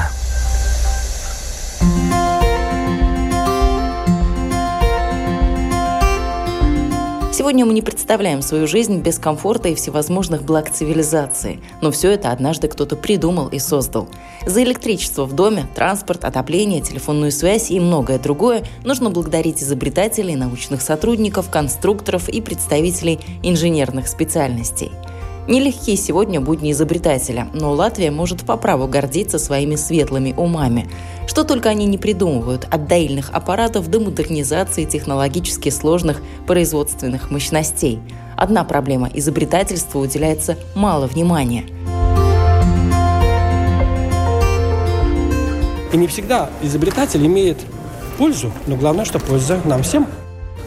– Сегодня мы не представляем свою жизнь без комфорта и всевозможных благ цивилизации, но все это однажды кто-то придумал и создал. За электричество в доме, транспорт, отопление, телефонную связь и многое другое нужно благодарить изобретателей, научных сотрудников, конструкторов и представителей инженерных специальностей – Нелегкие сегодня будни изобретателя, но Латвия может по праву гордиться своими светлыми умами. Что только они не придумывают, от доильных аппаратов до модернизации технологически сложных производственных мощностей. Одна проблема – изобретательству уделяется мало внимания. И не всегда изобретатель имеет пользу, но главное, что польза нам всем.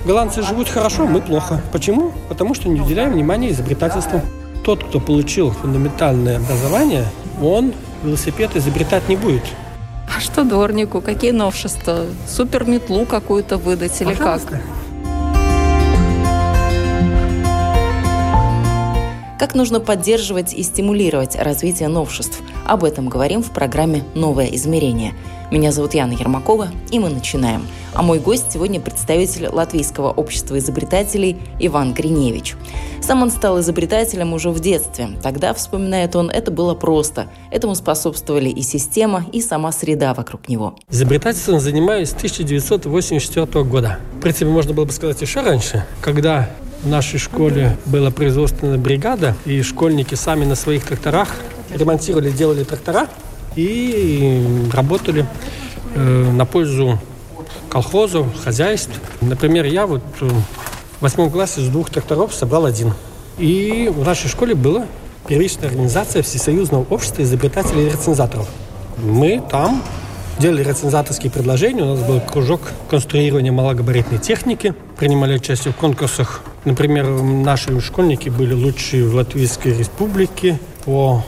Голландцы живут хорошо, мы плохо. Почему? Потому что не уделяем внимания изобретательству тот, кто получил фундаментальное образование, он велосипед изобретать не будет. А что дворнику? Какие новшества? Суперметлу какую-то выдать или Пожалуйста. как? Как нужно поддерживать и стимулировать развитие новшеств? Об этом говорим в программе «Новое измерение». Меня зовут Яна Ермакова, и мы начинаем. А мой гость сегодня представитель Латвийского общества изобретателей Иван Гриневич. Сам он стал изобретателем уже в детстве. Тогда, вспоминает он, это было просто. Этому способствовали и система, и сама среда вокруг него. Изобретательством занимаюсь с 1984 года. В принципе, можно было бы сказать еще раньше, когда в нашей школе была производственная бригада, и школьники сами на своих тракторах ремонтировали, делали трактора и работали э, на пользу колхозу, хозяйств. Например, я вот э, в восьмом классе с двух тракторов собрал один. И в нашей школе была первичная организация Всесоюзного общества изобретателей и рецензаторов. Мы там делали рецензаторские предложения. У нас был кружок конструирования малогабаритной техники. Принимали участие в конкурсах. Например, наши школьники были лучшие в Латвийской республике по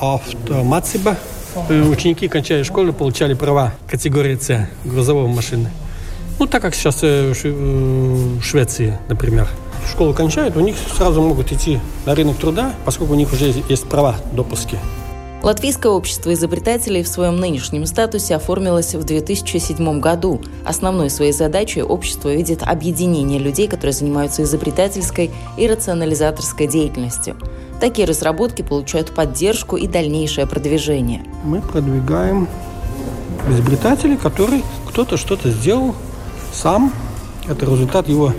автомациба. Ученики, кончая школу, получали права категории С грузового машины. Ну, так как сейчас э, э, в Швеции, например, школу кончают, у них сразу могут идти на рынок труда, поскольку у них уже есть права допуски. Латвийское общество изобретателей в своем нынешнем статусе оформилось в 2007 году. Основной своей задачей общество видит объединение людей, которые занимаются изобретательской и рационализаторской деятельностью. Такие разработки получают поддержку и дальнейшее продвижение. Мы продвигаем изобретателей, который кто-то что-то сделал сам. Это результат его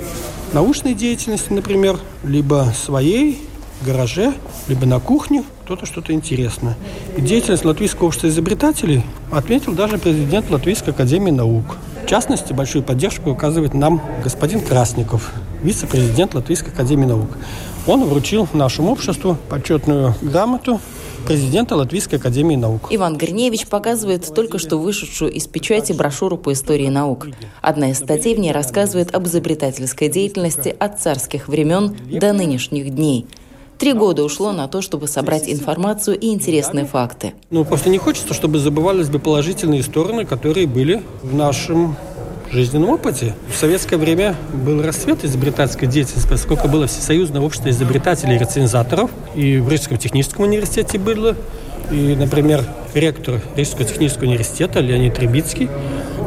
научной деятельности, например, либо своей, гараже, либо на кухне, кто-то что-то интересное. Деятельность Латвийского общества изобретателей отметил даже президент Латвийской академии наук. В частности, большую поддержку указывает нам господин Красников, вице-президент Латвийской академии наук. Он вручил нашему обществу почетную грамоту президента Латвийской академии наук. Иван Гриневич показывает только что вышедшую из печати брошюру по истории наук. Одна из статей в ней рассказывает об изобретательской деятельности от царских времен до нынешних дней. Три года ушло на то, чтобы собрать информацию и интересные факты. Ну, просто не хочется, чтобы забывались бы положительные стороны, которые были в нашем жизненном опыте. В советское время был расцвет изобретательской деятельности, поскольку было всесоюзное общество изобретателей и рецензаторов. И в Рижском техническом университете было. И, например, ректор Рижского технического университета Леонид Рябицкий,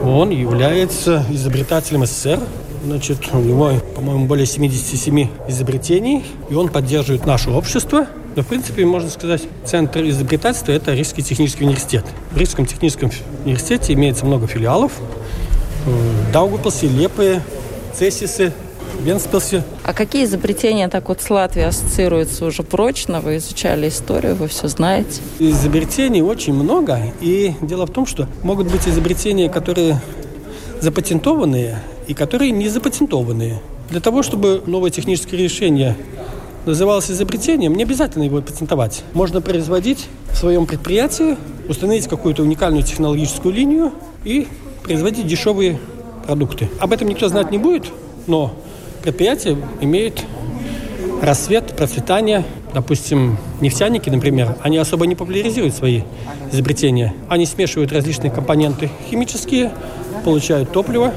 он является изобретателем СССР, Значит, у него, по-моему, более 77 изобретений, и он поддерживает наше общество. Но, в принципе, можно сказать, центр изобретательства – это Рижский технический университет. В Рижском техническом университете имеется много филиалов, Даугупилсе, Лепые, Цесисы, Венспилсе. А какие изобретения так вот с Латвией ассоциируются уже прочно? Вы изучали историю, вы все знаете. Изобретений очень много. И дело в том, что могут быть изобретения, которые запатентованные и которые не запатентованные. Для того, чтобы новое техническое решение называлось изобретением, не обязательно его патентовать. Можно производить в своем предприятии, установить какую-то уникальную технологическую линию и производить дешевые продукты. Об этом никто знать не будет, но предприятие имеет рассвет, процветание. Допустим, нефтяники, например, они особо не популяризируют свои изобретения. Они смешивают различные компоненты химические, получают топливо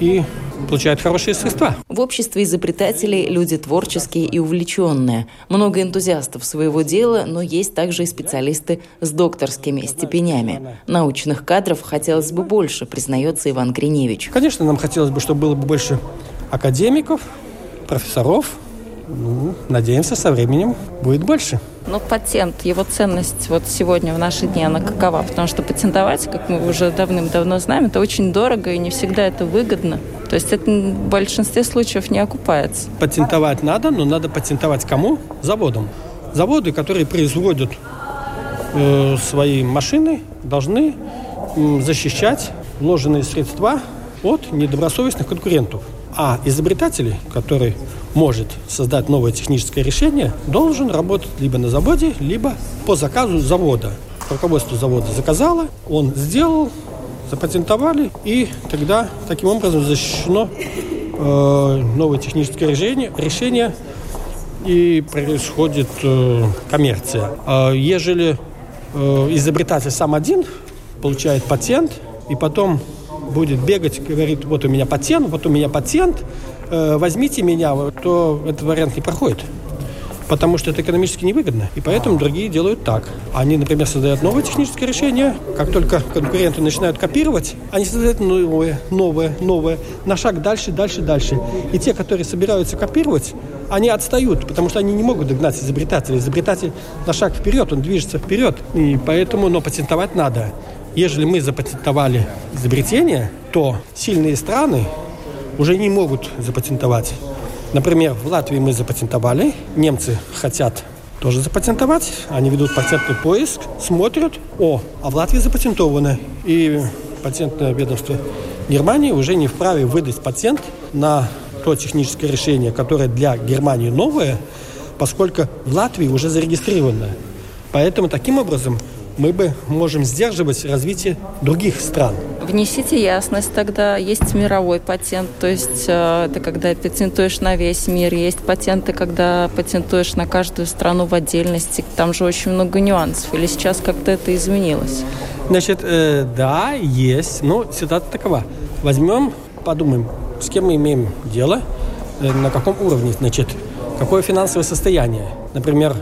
и получают хорошие средства. В обществе изобретателей люди творческие и увлеченные. Много энтузиастов своего дела, но есть также и специалисты с докторскими степенями. Научных кадров хотелось бы больше, признается Иван Гриневич. Конечно, нам хотелось бы, чтобы было бы больше академиков, профессоров. Ну, надеемся, со временем будет больше. Но патент, его ценность вот сегодня в наши дни, она какова? Потому что патентовать, как мы уже давным-давно знаем, это очень дорого и не всегда это выгодно. То есть это в большинстве случаев не окупается. Патентовать надо, но надо патентовать кому? Заводам. Заводы, которые производят э, свои машины, должны э, защищать вложенные средства от недобросовестных конкурентов. А изобретатель, который может создать новое техническое решение, должен работать либо на заводе, либо по заказу завода. Руководство завода заказало, он сделал, запатентовали, и тогда таким образом защищено э, новое техническое решение, решение и происходит э, коммерция. А ежели э, изобретатель сам один получает патент, и потом будет бегать, говорит, вот у меня патент, вот у меня патент, э, возьмите меня, то этот вариант не проходит потому что это экономически невыгодно. И поэтому другие делают так. Они, например, создают новое техническое решение. Как только конкуренты начинают копировать, они создают новое, новое, новое, на шаг дальше, дальше, дальше. И те, которые собираются копировать, они отстают, потому что они не могут догнать изобретателя. Изобретатель на шаг вперед, он движется вперед. И поэтому, но патентовать надо. Ежели мы запатентовали изобретение, то сильные страны уже не могут запатентовать. Например, в Латвии мы запатентовали, немцы хотят тоже запатентовать. Они ведут патентный поиск, смотрят, о, а в Латвии запатентовано. И патентное ведомство Германии уже не вправе выдать патент на то техническое решение, которое для Германии новое, поскольку в Латвии уже зарегистрировано. Поэтому таким образом мы бы можем сдерживать развитие других стран. Внесите ясность тогда. Есть мировой патент, то есть э, это когда патентуешь на весь мир. Есть патенты, когда патентуешь на каждую страну в отдельности. Там же очень много нюансов. Или сейчас как-то это изменилось? Значит, э, да, есть. Но ситуация такова. Возьмем, подумаем, с кем мы имеем дело, э, на каком уровне, значит, какое финансовое состояние. Например,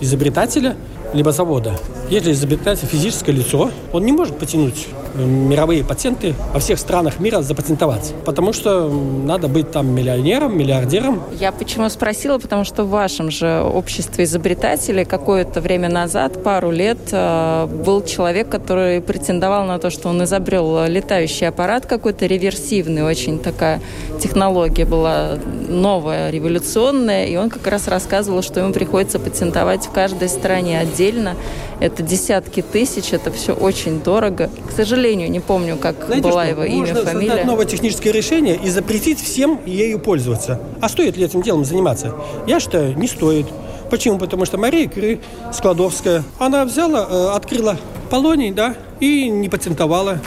изобретателя – либо завода. Если изобретатель физическое лицо, он не может потянуть мировые патенты во всех странах мира запатентовать, потому что надо быть там миллионером, миллиардером. Я почему спросила, потому что в вашем же обществе изобретателей какое-то время назад, пару лет, э, был человек, который претендовал на то, что он изобрел летающий аппарат какой-то реверсивный, очень такая технология была новая, революционная, и он как раз рассказывал, что ему приходится патентовать в каждой стране отдельно отдельно. Это десятки тысяч, это все очень дорого. К сожалению, не помню, как Знаете была что? его имя, Можно фамилия. создать новое техническое решение и запретить всем ею пользоваться. А стоит ли этим делом заниматься? Я считаю, не стоит. Почему? Потому что Мария Кюри Складовская, она взяла, э, открыла полоний, да, и не патентовала.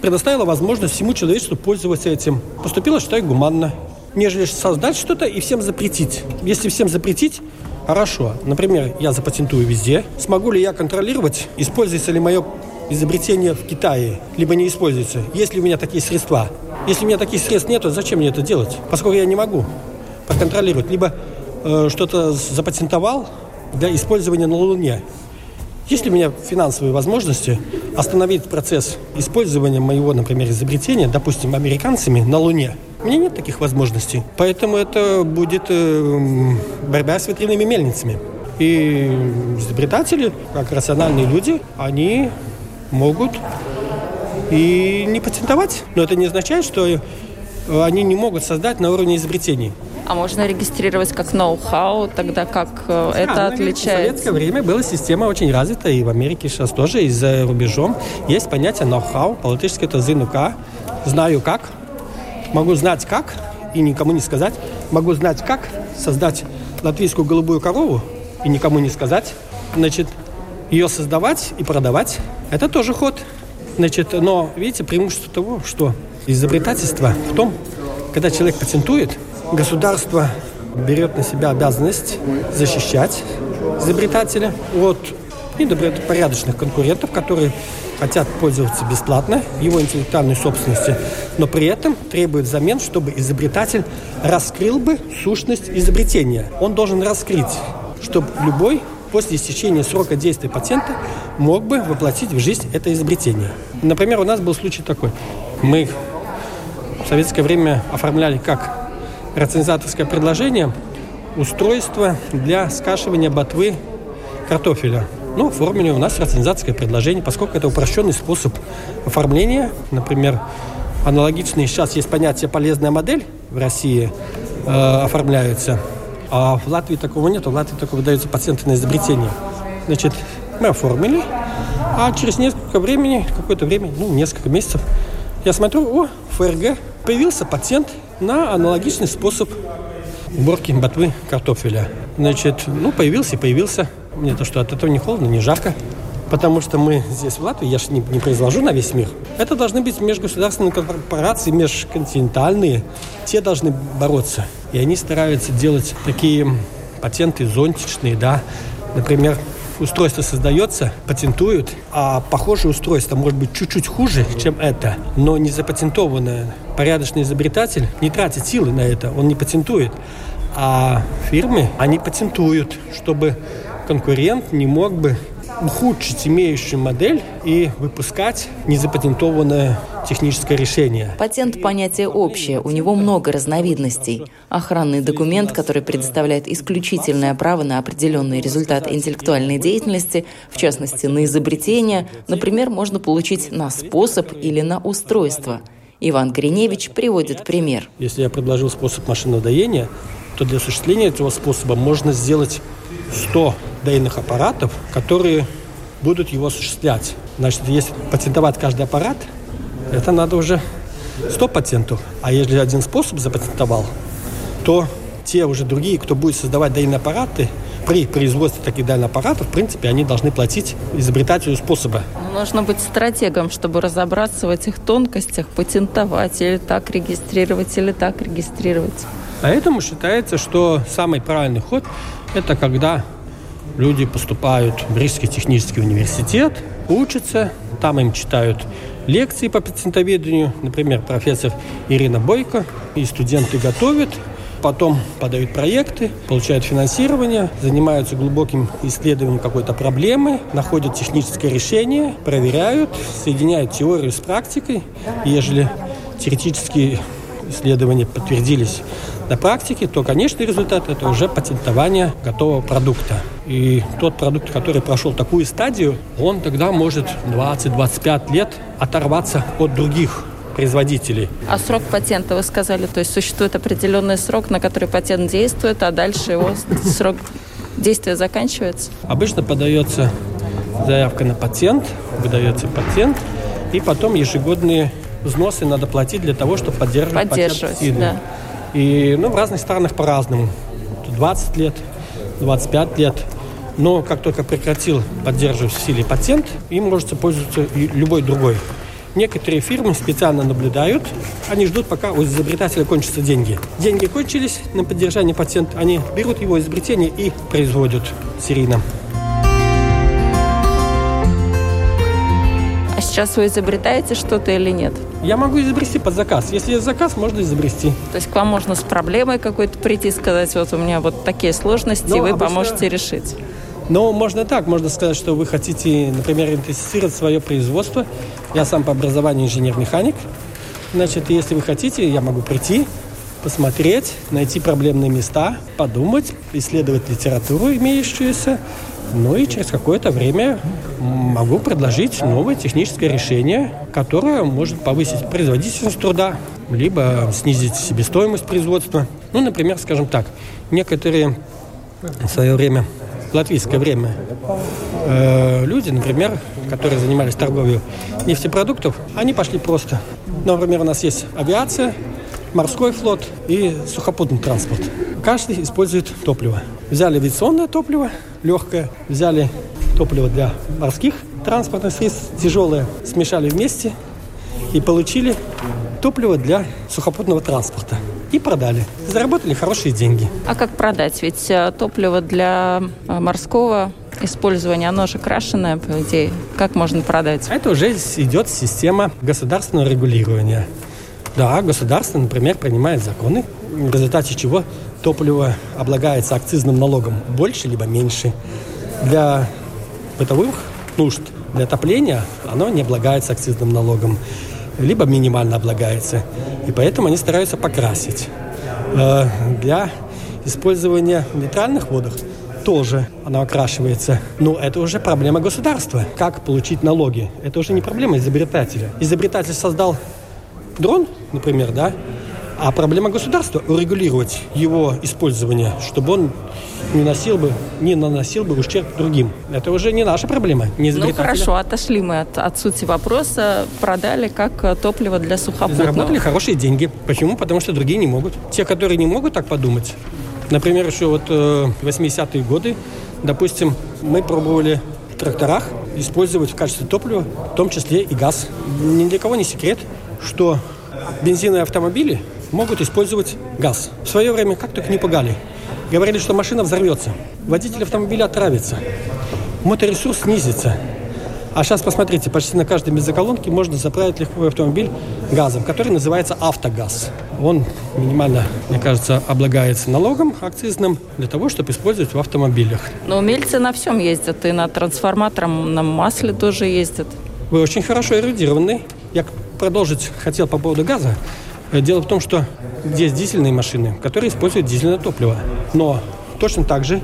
Предоставила возможность всему человечеству пользоваться этим. Поступила, считаю, гуманно. Нежели создать что-то и всем запретить. Если всем запретить, Хорошо. Например, я запатентую везде. Смогу ли я контролировать, используется ли мое изобретение в Китае, либо не используется? Есть ли у меня такие средства? Если у меня таких средств нет, то зачем мне это делать? Поскольку я не могу проконтролировать. Либо э, что-то запатентовал для использования на Луне. Есть ли у меня финансовые возможности остановить процесс использования моего, например, изобретения, допустим, американцами на Луне? У меня нет таких возможностей. Поэтому это будет э, борьба с ветряными мельницами. И изобретатели, как рациональные люди, они могут и не патентовать. Но это не означает, что они не могут создать на уровне изобретений. А можно регистрировать как ноу-хау, тогда как э, это да, отличается? В советское время была система очень развита, и в Америке сейчас тоже, и за рубежом. Есть понятие ноу-хау, по-латышски это «зынука», «знаю как», Могу знать как и никому не сказать. Могу знать как создать латвийскую голубую корову и никому не сказать. Значит, ее создавать и продавать – это тоже ход. Значит, но видите, преимущество того, что изобретательство в том, когда человек патентует, государство берет на себя обязанность защищать изобретателя от недобропорядочных конкурентов, которые хотят пользоваться бесплатно его интеллектуальной собственностью, но при этом требует взамен, чтобы изобретатель раскрыл бы сущность изобретения. Он должен раскрыть, чтобы любой после истечения срока действия патента мог бы воплотить в жизнь это изобретение. Например, у нас был случай такой. Мы в советское время оформляли как рационизаторское предложение устройство для скашивания ботвы картофеля. Ну, оформили у нас рационизаторское предложение, поскольку это упрощенный способ оформления. Например, аналогичные сейчас есть понятие «полезная модель» в России э, оформляются – а в Латвии такого нет. В Латвии только выдаются патенты на изобретение. Значит, мы оформили, а через несколько времени, какое-то время, ну, несколько месяцев, я смотрю, о, ФРГ, появился патент на аналогичный способ уборки ботвы картофеля. Значит, ну, появился и появился. Мне то, что от этого не холодно, не жарко. Потому что мы здесь, в Латвии, я же не, не произвожу на весь мир. Это должны быть межгосударственные корпорации, межконтинентальные. Те должны бороться. И они стараются делать такие патенты зонтичные, да. Например, устройство создается, патентуют, а похожее устройство может быть чуть-чуть хуже, чем это, но не запатентованное. Порядочный изобретатель не тратит силы на это, он не патентует. А фирмы, они патентуют, чтобы конкурент не мог бы ухудшить имеющую модель и выпускать незапатентованное техническое решение. Патент – понятие общее, у него много разновидностей. Охранный документ, который предоставляет исключительное право на определенный результат интеллектуальной деятельности, в частности, на изобретение, например, можно получить на способ или на устройство. Иван Гриневич приводит пример. Если я предложил способ машинодоения, то для осуществления этого способа можно сделать 100 дейных аппаратов, которые будут его осуществлять. Значит, если патентовать каждый аппарат, это надо уже 100 патентов. А если один способ запатентовал, то те уже другие, кто будет создавать дейные аппараты, при производстве таких дальних аппаратов, в принципе, они должны платить изобретателю способа. Нужно быть стратегом, чтобы разобраться в этих тонкостях, патентовать или так регистрировать, или так регистрировать. Поэтому считается, что самый правильный ход – это когда люди поступают в Рижский технический университет, учатся, там им читают лекции по патентоведению, например, профессор Ирина Бойко, и студенты готовят, потом подают проекты, получают финансирование, занимаются глубоким исследованием какой-то проблемы, находят техническое решение, проверяют, соединяют теорию с практикой. Ежели теоретические исследования подтвердились на практике, то конечный результат – это уже патентование готового продукта. И тот продукт, который прошел такую стадию, он тогда может 20-25 лет оторваться от других производителей. А срок патента, вы сказали, то есть существует определенный срок, на который патент действует, а дальше его срок действия заканчивается? Обычно подается заявка на патент, выдается патент, и потом ежегодные взносы надо платить для того, чтобы поддерживать, поддерживать патент да. И ну, в разных странах по-разному. 20 лет, 25 лет. Но как только прекратил поддерживать в силе патент, им может пользоваться и любой другой. Некоторые фирмы специально наблюдают, они ждут, пока у изобретателя кончатся деньги. Деньги кончились на поддержание патента, они берут его изобретение и производят серийно. Сейчас вы изобретаете что-то или нет? Я могу изобрести под заказ. Если есть заказ, можно изобрести. То есть к вам можно с проблемой какой-то прийти и сказать, вот у меня вот такие сложности, Но ну, и вы обычно... поможете решить. Ну, можно так, можно сказать, что вы хотите, например, интенсифицировать свое производство. Я сам по образованию инженер-механик. Значит, если вы хотите, я могу прийти, посмотреть, найти проблемные места, подумать, исследовать литературу имеющуюся, ну и через какое-то время могу предложить новое техническое решение, которое может повысить производительность труда, либо снизить себестоимость производства. Ну, например, скажем так, некоторые в свое время, в латвийское время, э, люди, например, которые занимались торговлей нефтепродуктов, они пошли просто. Например, у нас есть авиация, морской флот и сухопутный транспорт. Каждый использует топливо. Взяли авиационное топливо, легкое, взяли топливо для морских транспортных средств, тяжелое, смешали вместе и получили топливо для сухопутного транспорта. и продали. Заработали хорошие деньги. А как продать? Ведь э, топливо для э, морского использования, оно же крашеное, по идее. Как можно продать? Это уже идет система государственного регулирования. Да, государство, например, принимает законы, в результате чего топливо облагается акцизным налогом больше либо меньше. Для бытовых нужд, для отопления оно не облагается акцизным налогом, либо минимально облагается. И поэтому они стараются покрасить. Э, для использования нейтральных водах тоже она окрашивается. Но это уже проблема государства. Как получить налоги? Это уже не проблема изобретателя. Изобретатель создал дрон, например, да, а проблема государства – урегулировать его использование, чтобы он не, носил бы, не наносил бы ущерб другим. Это уже не наша проблема, не Ну хорошо, отошли мы от, от сути вопроса. Продали как топливо для сухопутного. Заработали хорошие деньги. Почему? Потому что другие не могут. Те, которые не могут так подумать, например, еще вот э, 80-е годы, допустим, мы пробовали в тракторах использовать в качестве топлива, в том числе и газ. Ни для кого не секрет, что бензиновые автомобили могут использовать газ. В свое время как только не пугали. Говорили, что машина взорвется, водитель автомобиля отравится, моторесурс снизится. А сейчас посмотрите, почти на каждой бензоколонке можно заправить легковой автомобиль газом, который называется автогаз. Он минимально, мне кажется, облагается налогом акцизным для того, чтобы использовать в автомобилях. Но умельцы на всем ездят, и на трансформаторном, на масле тоже ездят. Вы очень хорошо эрудированный. Я продолжить хотел по поводу газа. Дело в том, что есть дизельные машины, которые используют дизельное топливо. Но точно так же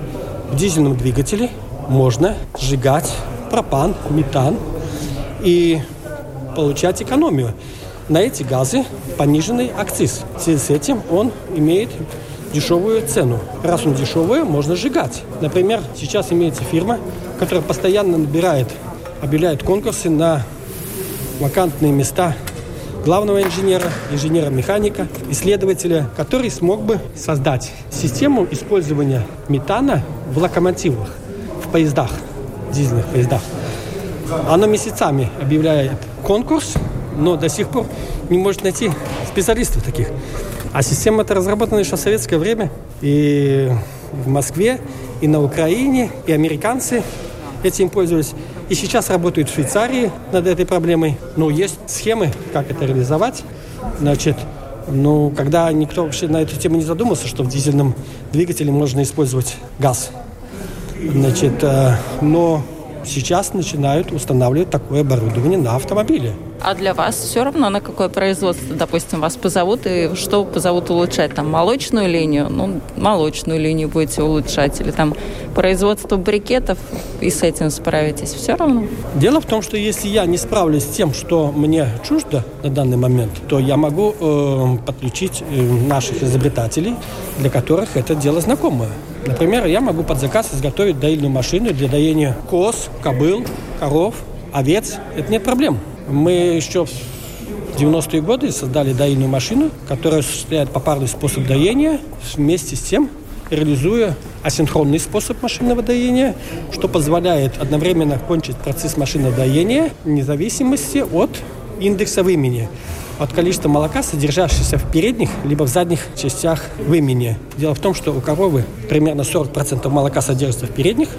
в дизельном двигателе можно сжигать пропан, метан и получать экономию. На эти газы пониженный акциз. В связи с этим он имеет дешевую цену. Раз он дешевый, можно сжигать. Например, сейчас имеется фирма, которая постоянно набирает, объявляет конкурсы на вакантные места главного инженера, инженера-механика, исследователя, который смог бы создать систему использования метана в локомотивах, в поездах, дизельных поездах. Оно месяцами объявляет конкурс, но до сих пор не может найти специалистов таких. А система это разработана еще в советское время. И в Москве, и на Украине, и американцы этим пользовались. И сейчас работают в Швейцарии над этой проблемой. Но есть схемы, как это реализовать. Значит, ну, когда никто вообще на эту тему не задумался, что в дизельном двигателе можно использовать газ. Значит, э, но сейчас начинают устанавливать такое оборудование на автомобиле. А для вас все равно на какое производство, допустим, вас позовут и что позовут улучшать? Там молочную линию, ну, молочную линию будете улучшать, или там производство брикетов, и с этим справитесь, все равно? Дело в том, что если я не справлюсь с тем, что мне чуждо на данный момент, то я могу э, подключить э, наших изобретателей, для которых это дело знакомое. Например, я могу под заказ изготовить доильную машину для доения коз, кобыл, коров, овец. Это нет проблем. Мы еще в 90-е годы создали доильную машину, которая осуществляет попарный способ доения, вместе с тем реализуя асинхронный способ машинного доения, что позволяет одновременно кончить процесс машинного доения вне зависимости от индекса вымени от количества молока, содержащегося в передних либо в задних частях вымени. Дело в том, что у коровы примерно 40% молока содержится в передних,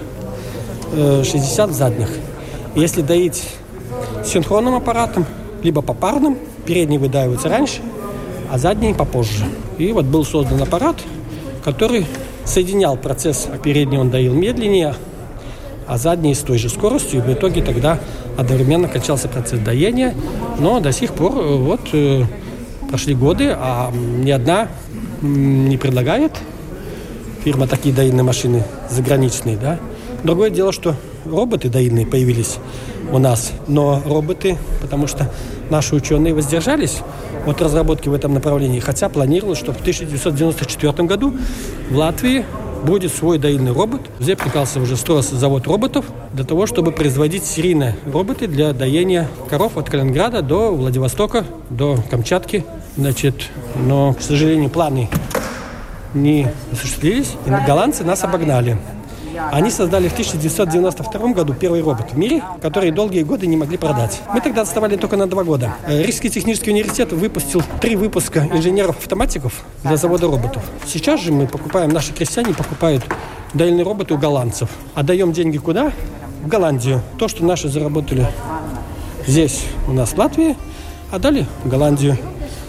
60% в задних. Если доить синхронным аппаратом, либо попарным, передние выдаиваются раньше, а задние попозже. И вот был создан аппарат, который соединял процесс, а передний он доил медленнее, а задние с той же скоростью. И в итоге тогда одновременно кончался процесс доения. Но до сих пор вот прошли годы, а ни одна не предлагает фирма такие доильные машины заграничные, да. Другое дело, что роботы доильные появились у нас, но роботы, потому что наши ученые воздержались от разработки в этом направлении, хотя планировалось, что в 1994 году в Латвии будет свой доильный робот. Где приказался уже строился завод роботов для того, чтобы производить серийные роботы для доения коров от Калининграда до Владивостока, до Камчатки. Значит, но, к сожалению, планы не осуществились, и голландцы нас обогнали. Они создали в 1992 году первый робот в мире, который долгие годы не могли продать. Мы тогда отставали только на два года. Э, Рижский технический университет выпустил три выпуска инженеров-автоматиков для завода роботов. Сейчас же мы покупаем, наши крестьяне покупают доильные роботы у голландцев. Отдаем деньги куда? В Голландию. То, что наши заработали здесь у нас в Латвии, отдали в Голландию.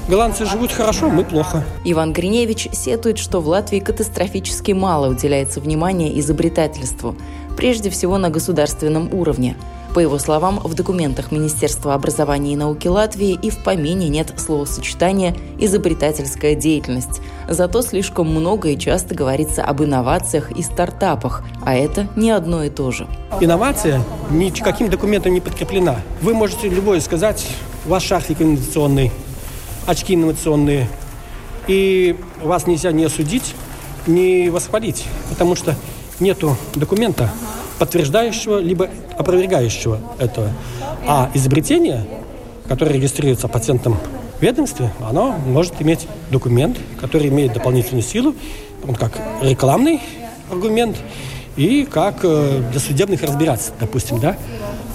Голландцы живут хорошо, мы плохо. Иван Гриневич сетует, что в Латвии катастрофически мало уделяется внимания изобретательству, прежде всего на государственном уровне. По его словам, в документах Министерства образования и науки Латвии и в помине нет словосочетания «изобретательская деятельность». Зато слишком много и часто говорится об инновациях и стартапах, а это не одно и то же. Инновация никаким документом не подкреплена. Вы можете любое сказать, у вас шарфик инновационный, очки инновационные. И вас нельзя не осудить, не восхвалить, потому что нету документа, подтверждающего либо опровергающего этого. А изобретение, которое регистрируется патентом ведомстве, оно может иметь документ, который имеет дополнительную силу, как рекламный аргумент и как э, для судебных разбирательств, допустим, да.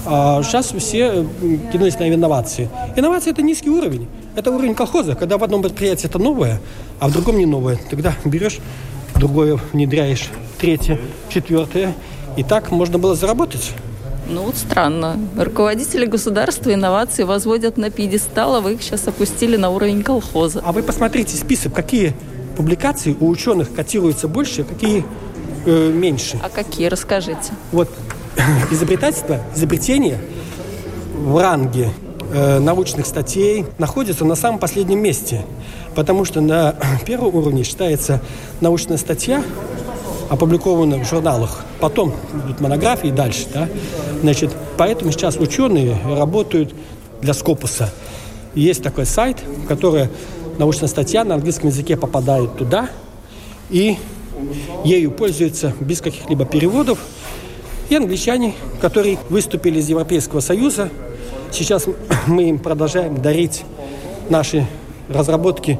А сейчас все кинулись на инновации. Инновации – это низкий уровень. Это уровень колхоза, когда в одном предприятии это новое, а в другом не новое. Тогда берешь другое, внедряешь, третье, четвертое. И так можно было заработать. Ну вот странно. Руководители государства инновации возводят на пьедестал, а вы их сейчас опустили на уровень колхоза. А вы посмотрите список, какие публикации у ученых котируются больше, какие э, меньше. А какие, расскажите. Вот изобретательство, изобретение в ранге э, научных статей находится на самом последнем месте. Потому что на первом уровне считается научная статья, опубликованная в журналах. Потом идут монографии дальше. Да? Значит, поэтому сейчас ученые работают для Скопуса. Есть такой сайт, который научная статья на английском языке попадает туда, и ею пользуются без каких-либо переводов. И англичане, которые выступили из Европейского Союза, Сейчас мы им продолжаем дарить наши разработки.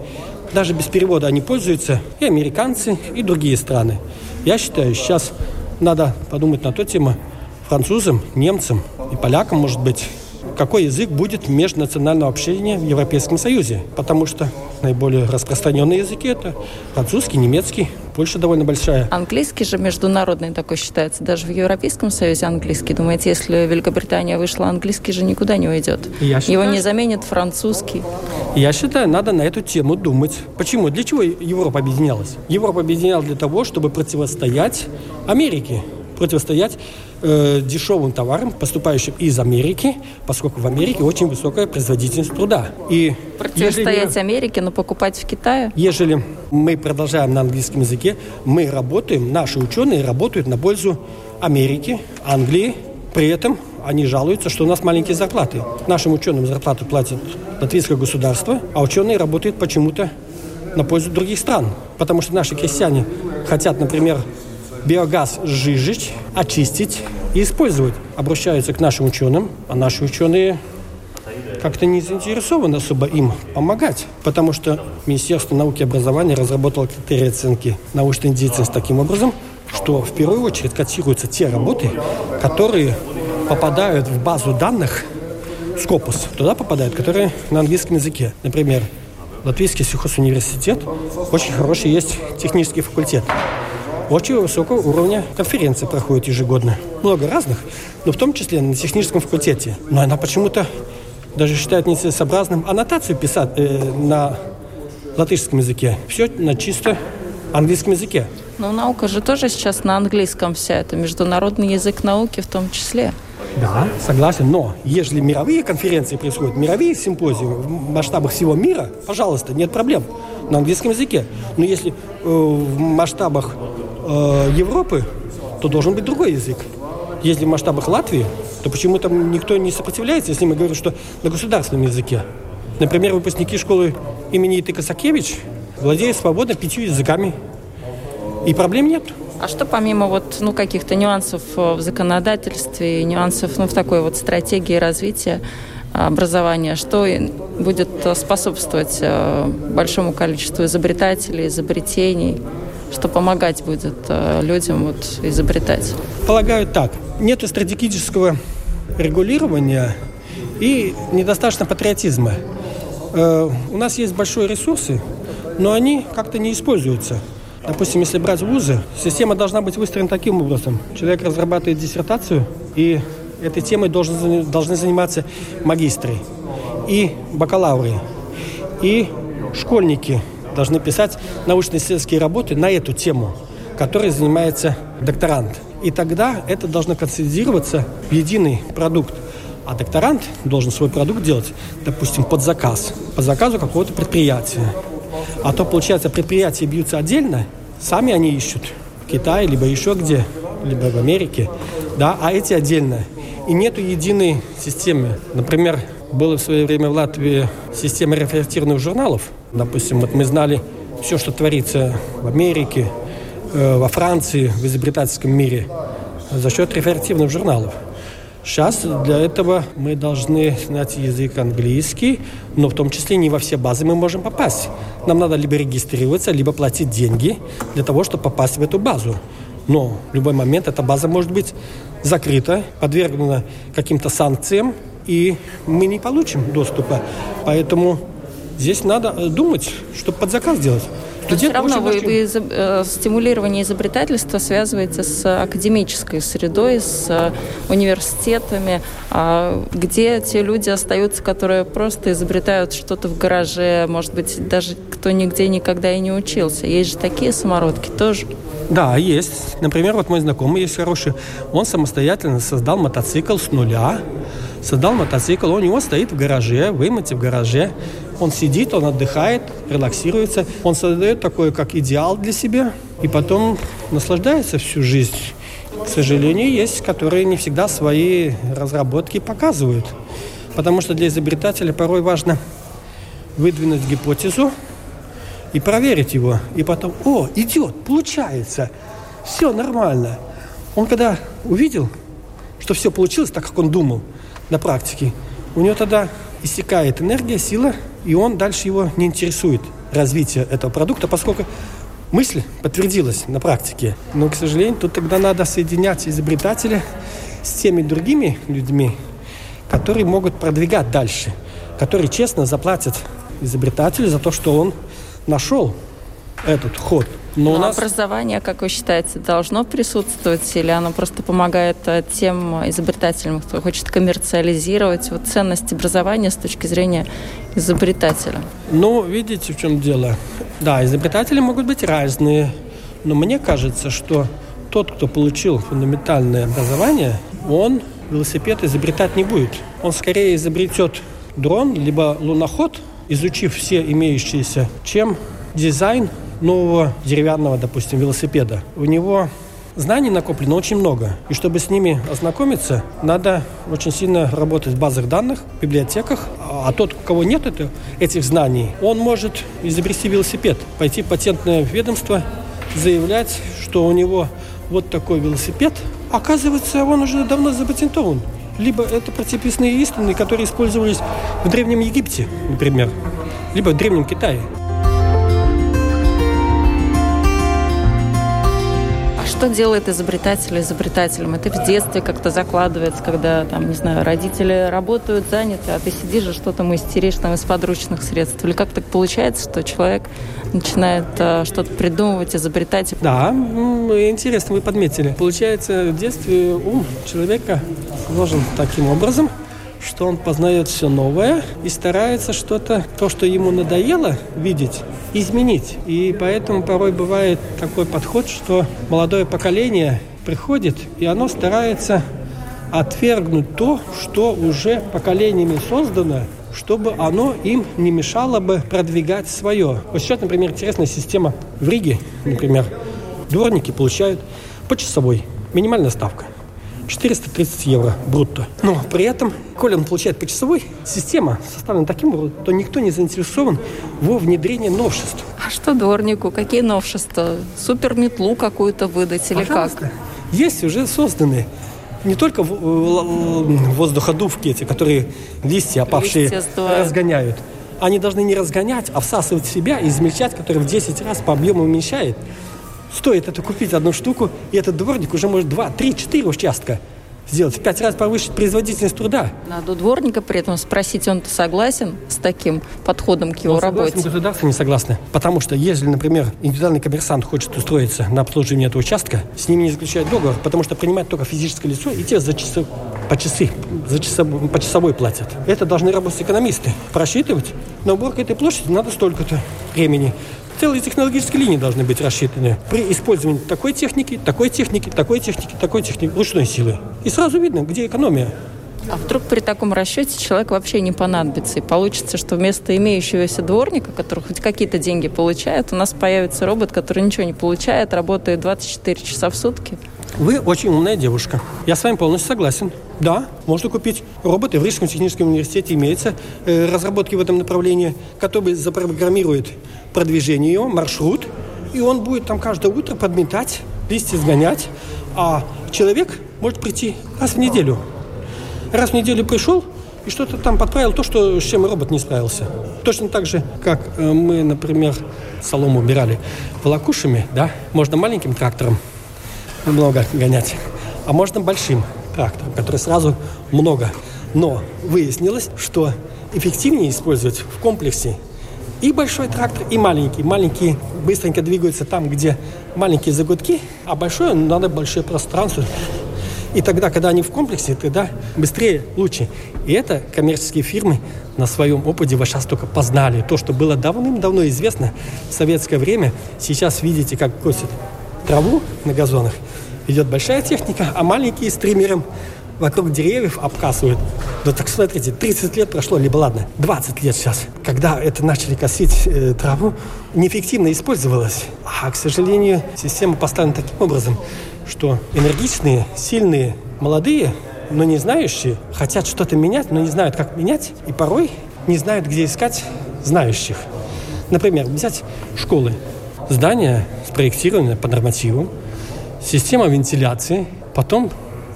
Даже без перевода они пользуются. И американцы, и другие страны. Я считаю, сейчас надо подумать на ту тему французам, немцам и полякам, может быть, какой язык будет межнационального общения в Европейском Союзе. Потому что наиболее распространенные языки – это французский, немецкий, Польша довольно большая. Английский же международный такой считается. Даже в Европейском Союзе английский. Думаете, если Великобритания вышла, английский же никуда не уйдет. Я считаю, Его не заменит французский. Я считаю, надо на эту тему думать. Почему? Для чего Европа объединялась? Европа объединялась для того, чтобы противостоять Америке противостоять э, дешевым товарам, поступающим из Америки, поскольку в Америке очень высокая производительность труда. И противостоять ежели, Америке, но покупать в Китае? Ежели мы продолжаем на английском языке, мы работаем, наши ученые работают на пользу Америки, Англии, при этом они жалуются, что у нас маленькие зарплаты. Нашим ученым зарплату платит латвийское государство, а ученые работают почему-то на пользу других стран. Потому что наши крестьяне хотят, например, биогаз сжижить, очистить и использовать. Обращаются к нашим ученым, а наши ученые как-то не заинтересованы особо им помогать, потому что Министерство науки и образования разработало критерии оценки научной деятельности таким образом, что в первую очередь котируются те работы, которые попадают в базу данных Скопус. Туда попадают, которые на английском языке. Например, Латвийский сельхозуниверситет, очень хороший есть технический факультет очень высокого уровня конференции проходит ежегодно. Много разных, но в том числе на техническом факультете. Но она почему-то даже считает нецелесообразным аннотацию писать э, на латышском языке. Все на чисто английском языке. Но наука же тоже сейчас на английском вся. Это международный язык науки в том числе. Да, согласен. Но если мировые конференции происходят, мировые симпозиумы в масштабах всего мира, пожалуйста, нет проблем на английском языке. Но если э, в масштабах э, Европы, то должен быть другой язык. Если в масштабах Латвии, то почему там никто не сопротивляется, если мы говорим, что на государственном языке. Например, выпускники школы имени Иты Косакевич владеют свободно пятью языками. И проблем нет. А что помимо вот, ну, каких-то нюансов э, в законодательстве, нюансов ну, в такой вот стратегии развития образования, что будет способствовать э, большому количеству изобретателей, изобретений? Что помогать будет э, людям вот, изобретать? Полагаю так. Нет стратегического регулирования и недостаточно патриотизма. Э, у нас есть большие ресурсы, но они как-то не используются. Допустим, если брать вузы, система должна быть выстроена таким образом. Человек разрабатывает диссертацию, и этой темой должен, должны заниматься магистры и бакалавры, и школьники должны писать научно-исследовательские работы на эту тему, которой занимается докторант. И тогда это должно консолидироваться в единый продукт. А докторант должен свой продукт делать, допустим, под заказ, по заказу какого-то предприятия. А то, получается, предприятия бьются отдельно, сами они ищут в Китае, либо еще где, либо в Америке, да, а эти отдельно. И нету единой системы. Например, было в свое время в Латвии система референтных журналов. Допустим, вот мы знали все, что творится в Америке, э, во Франции, в изобретательском мире за счет референтных журналов. Сейчас для этого мы должны знать язык английский, но в том числе не во все базы мы можем попасть. Нам надо либо регистрироваться, либо платить деньги для того, чтобы попасть в эту базу. Но в любой момент эта база может быть закрыта, подвергнута каким-то санкциям, и мы не получим доступа. Поэтому здесь надо думать, чтобы под заказ делать. Но все равно вы, вы э, стимулирование изобретательства связываете с академической средой, с э, университетами, э, где те люди остаются, которые просто изобретают что-то в гараже, может быть, даже кто нигде никогда и не учился. Есть же такие самородки тоже. Да, есть. Например, вот мой знакомый есть хороший. Он самостоятельно создал мотоцикл с нуля. Создал мотоцикл, у него стоит в гараже, вымыть в гараже. Он сидит, он отдыхает, релаксируется. Он создает такой, как идеал для себя. И потом наслаждается всю жизнь. К сожалению, есть, которые не всегда свои разработки показывают. Потому что для изобретателя порой важно выдвинуть гипотезу и проверить его. И потом, о, идет, получается, все нормально. Он когда увидел, что все получилось так, как он думал на практике, у него тогда иссякает энергия, сила, и он дальше его не интересует развитие этого продукта, поскольку мысль подтвердилась на практике. Но, к сожалению, тут тогда надо соединять изобретателя с теми другими людьми, которые могут продвигать дальше, которые честно заплатят изобретателю за то, что он нашел этот ход – но, Но у нас... образование, как вы считаете, должно присутствовать или оно просто помогает э, тем изобретателям, кто хочет коммерциализировать вот ценность образования с точки зрения изобретателя? Ну, видите, в чем дело. Да, изобретатели могут быть разные, но мне кажется, что тот, кто получил фундаментальное образование, он велосипед изобретать не будет. Он скорее изобретет дрон, либо луноход, изучив все имеющиеся, чем дизайн нового деревянного, допустим, велосипеда. У него знаний накоплено очень много. И чтобы с ними ознакомиться, надо очень сильно работать в базах данных, в библиотеках. А тот, у кого нет это, этих знаний, он может изобрести велосипед, пойти в патентное ведомство, заявлять, что у него вот такой велосипед. Оказывается, он уже давно запатентован. Либо это противописные истины, которые использовались в Древнем Египте, например, либо в Древнем Китае. Что делает изобретателя изобретателем? Это в детстве как-то закладывается, когда, там, не знаю, родители работают, заняты, а ты сидишь и что-то мастеришь там из подручных средств. Или как так получается, что человек начинает э, что-то придумывать, изобретать? Да, интересно, вы подметили. Получается, в детстве ум человека вложен таким образом, что он познает все новое и старается что-то, то, что ему надоело видеть, изменить. И поэтому порой бывает такой подход, что молодое поколение приходит, и оно старается отвергнуть то, что уже поколениями создано, чтобы оно им не мешало бы продвигать свое. Вот сейчас, например, интересная система в Риге, например, дворники получают по часовой, минимальная ставка – 430 евро брутто. Но при этом, коли он получает почасовой, система составлена таким образом, то никто не заинтересован во внедрении новшеств. А что дворнику? Какие новшества? Супер метлу какую-то выдать или Пожалуйста. как? Есть уже созданные не только воздуходувки эти, которые листья опавшие листья разгоняют. Они должны не разгонять, а всасывать в себя и измельчать, который в 10 раз по объему уменьшает Стоит это купить одну штуку, и этот дворник уже может два, три, четыре участка сделать, в пять раз повысить производительность труда. Надо у дворника при этом спросить, он согласен с таким подходом к его Он работе? Согласен, государство не согласно. Потому что если, например, индивидуальный коммерсант хочет устроиться на обслуживание этого участка, с ними не заключают договор, потому что принимает только физическое лицо, и те за часы, по часы, за часов, по часовой платят. Это должны работать экономисты. Просчитывать. На уборку этой площади надо столько-то времени. Целые технологические линии должны быть рассчитаны при использовании такой техники, такой техники, такой техники, такой техники, ручной силы. И сразу видно, где экономия. А вдруг при таком расчете человек вообще не понадобится, и получится, что вместо имеющегося дворника, который хоть какие-то деньги получает, у нас появится робот, который ничего не получает, работает 24 часа в сутки? Вы очень умная девушка. Я с вами полностью согласен. Да, можно купить роботы. В Рижском техническом университете имеются э, разработки в этом направлении, который запрограммирует продвижение его, маршрут, и он будет там каждое утро подметать, листья сгонять, а человек может прийти раз в неделю. Раз в неделю пришел и что-то там подправил то, что, с чем робот не справился. Точно так же, как э, мы, например, солому убирали волокушами, да, можно маленьким трактором много гонять, а можно большим трактором, который сразу много. Но выяснилось, что эффективнее использовать в комплексе и большой трактор, и маленький. Маленькие быстренько двигаются там, где маленькие загудки, а большой надо большое пространство. И тогда, когда они в комплексе, тогда быстрее, лучше. И это коммерческие фирмы на своем опыте вы сейчас только познали. То, что было давным-давно известно в советское время, сейчас видите, как косят траву на газонах. Идет большая техника, а маленькие с триммером вокруг деревьев обкасывают. Ну так смотрите, 30 лет прошло, либо ладно, 20 лет сейчас. Когда это начали косить э, траву, неэффективно использовалось. А, к сожалению, система поставлена таким образом, что энергичные, сильные, молодые, но не знающие, хотят что-то менять, но не знают, как менять, и порой не знают, где искать знающих. Например, взять школы. Здание спроектировано по нормативам, система вентиляции, потом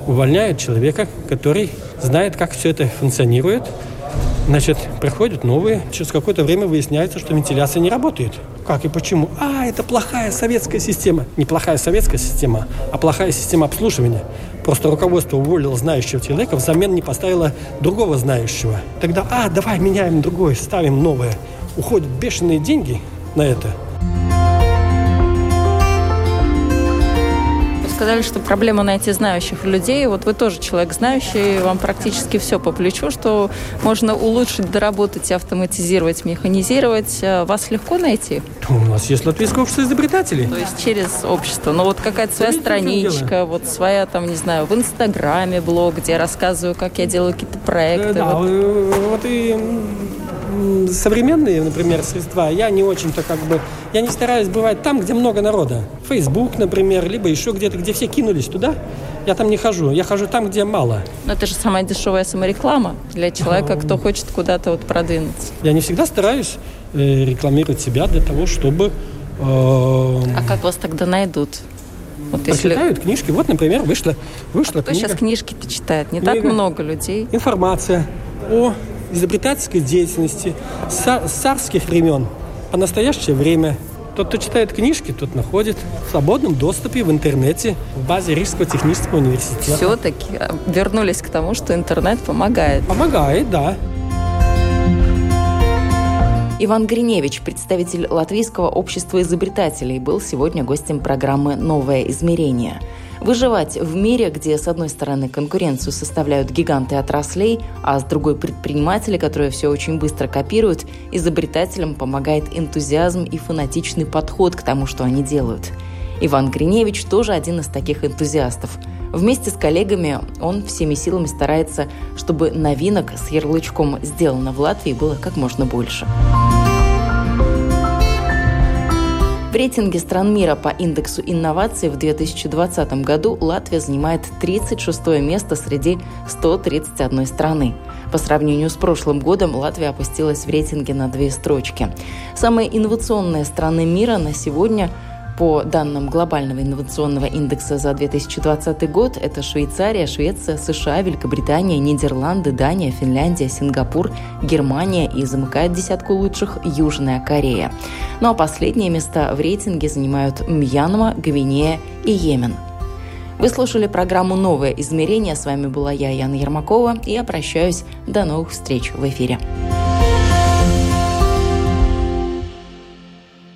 увольняют человека, который знает, как все это функционирует. Значит, приходят новые, через какое-то время выясняется, что вентиляция не работает. Как и почему? А, это плохая советская система. Не плохая советская система, а плохая система обслуживания. Просто руководство уволило знающего человека, взамен не поставило другого знающего. Тогда, а, давай меняем другое, ставим новое. Уходят бешеные деньги на это – сказали, что проблема найти знающих людей. Вот вы тоже человек знающий, вам практически все по плечу, что можно улучшить, доработать, автоматизировать, механизировать. Э, вас легко найти? У нас есть латвийское общество изобретателей. То есть через общество. Но вот какая-то своя страничка, вот своя там, не знаю, в Инстаграме блог, где я рассказываю, как я делаю какие-то проекты. Э, да, вот. Э, вот и современные, например, средства, я не очень-то как бы... Я не стараюсь бывать там, где много народа. Facebook, например, либо еще где-то, где все кинулись туда. Я там не хожу. Я хожу там, где мало. Но это же самая дешевая самореклама для человека, кто хочет куда-то вот продвинуться. Я не всегда стараюсь э, рекламировать себя для того, чтобы... Э, а как вас тогда найдут? Вот Прочитают если... книжки. Вот, например, вышла, вышла а кто книга. сейчас книжки-то читает? Не книга. так много людей. Информация о изобретательской деятельности с царских времен по настоящее время. Тот, кто читает книжки, тот находит в свободном доступе в интернете в базе Рижского технического университета. Все-таки а, вернулись к тому, что интернет помогает. Помогает, да. Иван Гриневич, представитель Латвийского общества изобретателей, был сегодня гостем программы «Новое измерение». Выживать в мире, где с одной стороны конкуренцию составляют гиганты отраслей, а с другой предприниматели, которые все очень быстро копируют, изобретателям помогает энтузиазм и фанатичный подход к тому, что они делают. Иван Гриневич тоже один из таких энтузиастов. Вместе с коллегами он всеми силами старается, чтобы новинок с ярлычком «сделано в Латвии» было как можно больше. В рейтинге стран мира по индексу инноваций в 2020 году Латвия занимает 36 место среди 131 страны. По сравнению с прошлым годом Латвия опустилась в рейтинге на две строчки. Самые инновационные страны мира на сегодня По данным глобального инновационного индекса за 2020 год, это Швейцария, Швеция, США, Великобритания, Нидерланды, Дания, Финляндия, Сингапур, Германия и замыкает десятку лучших Южная Корея. Ну а последние места в рейтинге занимают Мьянма, Гвинея и Йемен. Вы слушали программу «Новое измерение». С вами была я, Яна Ермакова, и я прощаюсь. До новых встреч в эфире.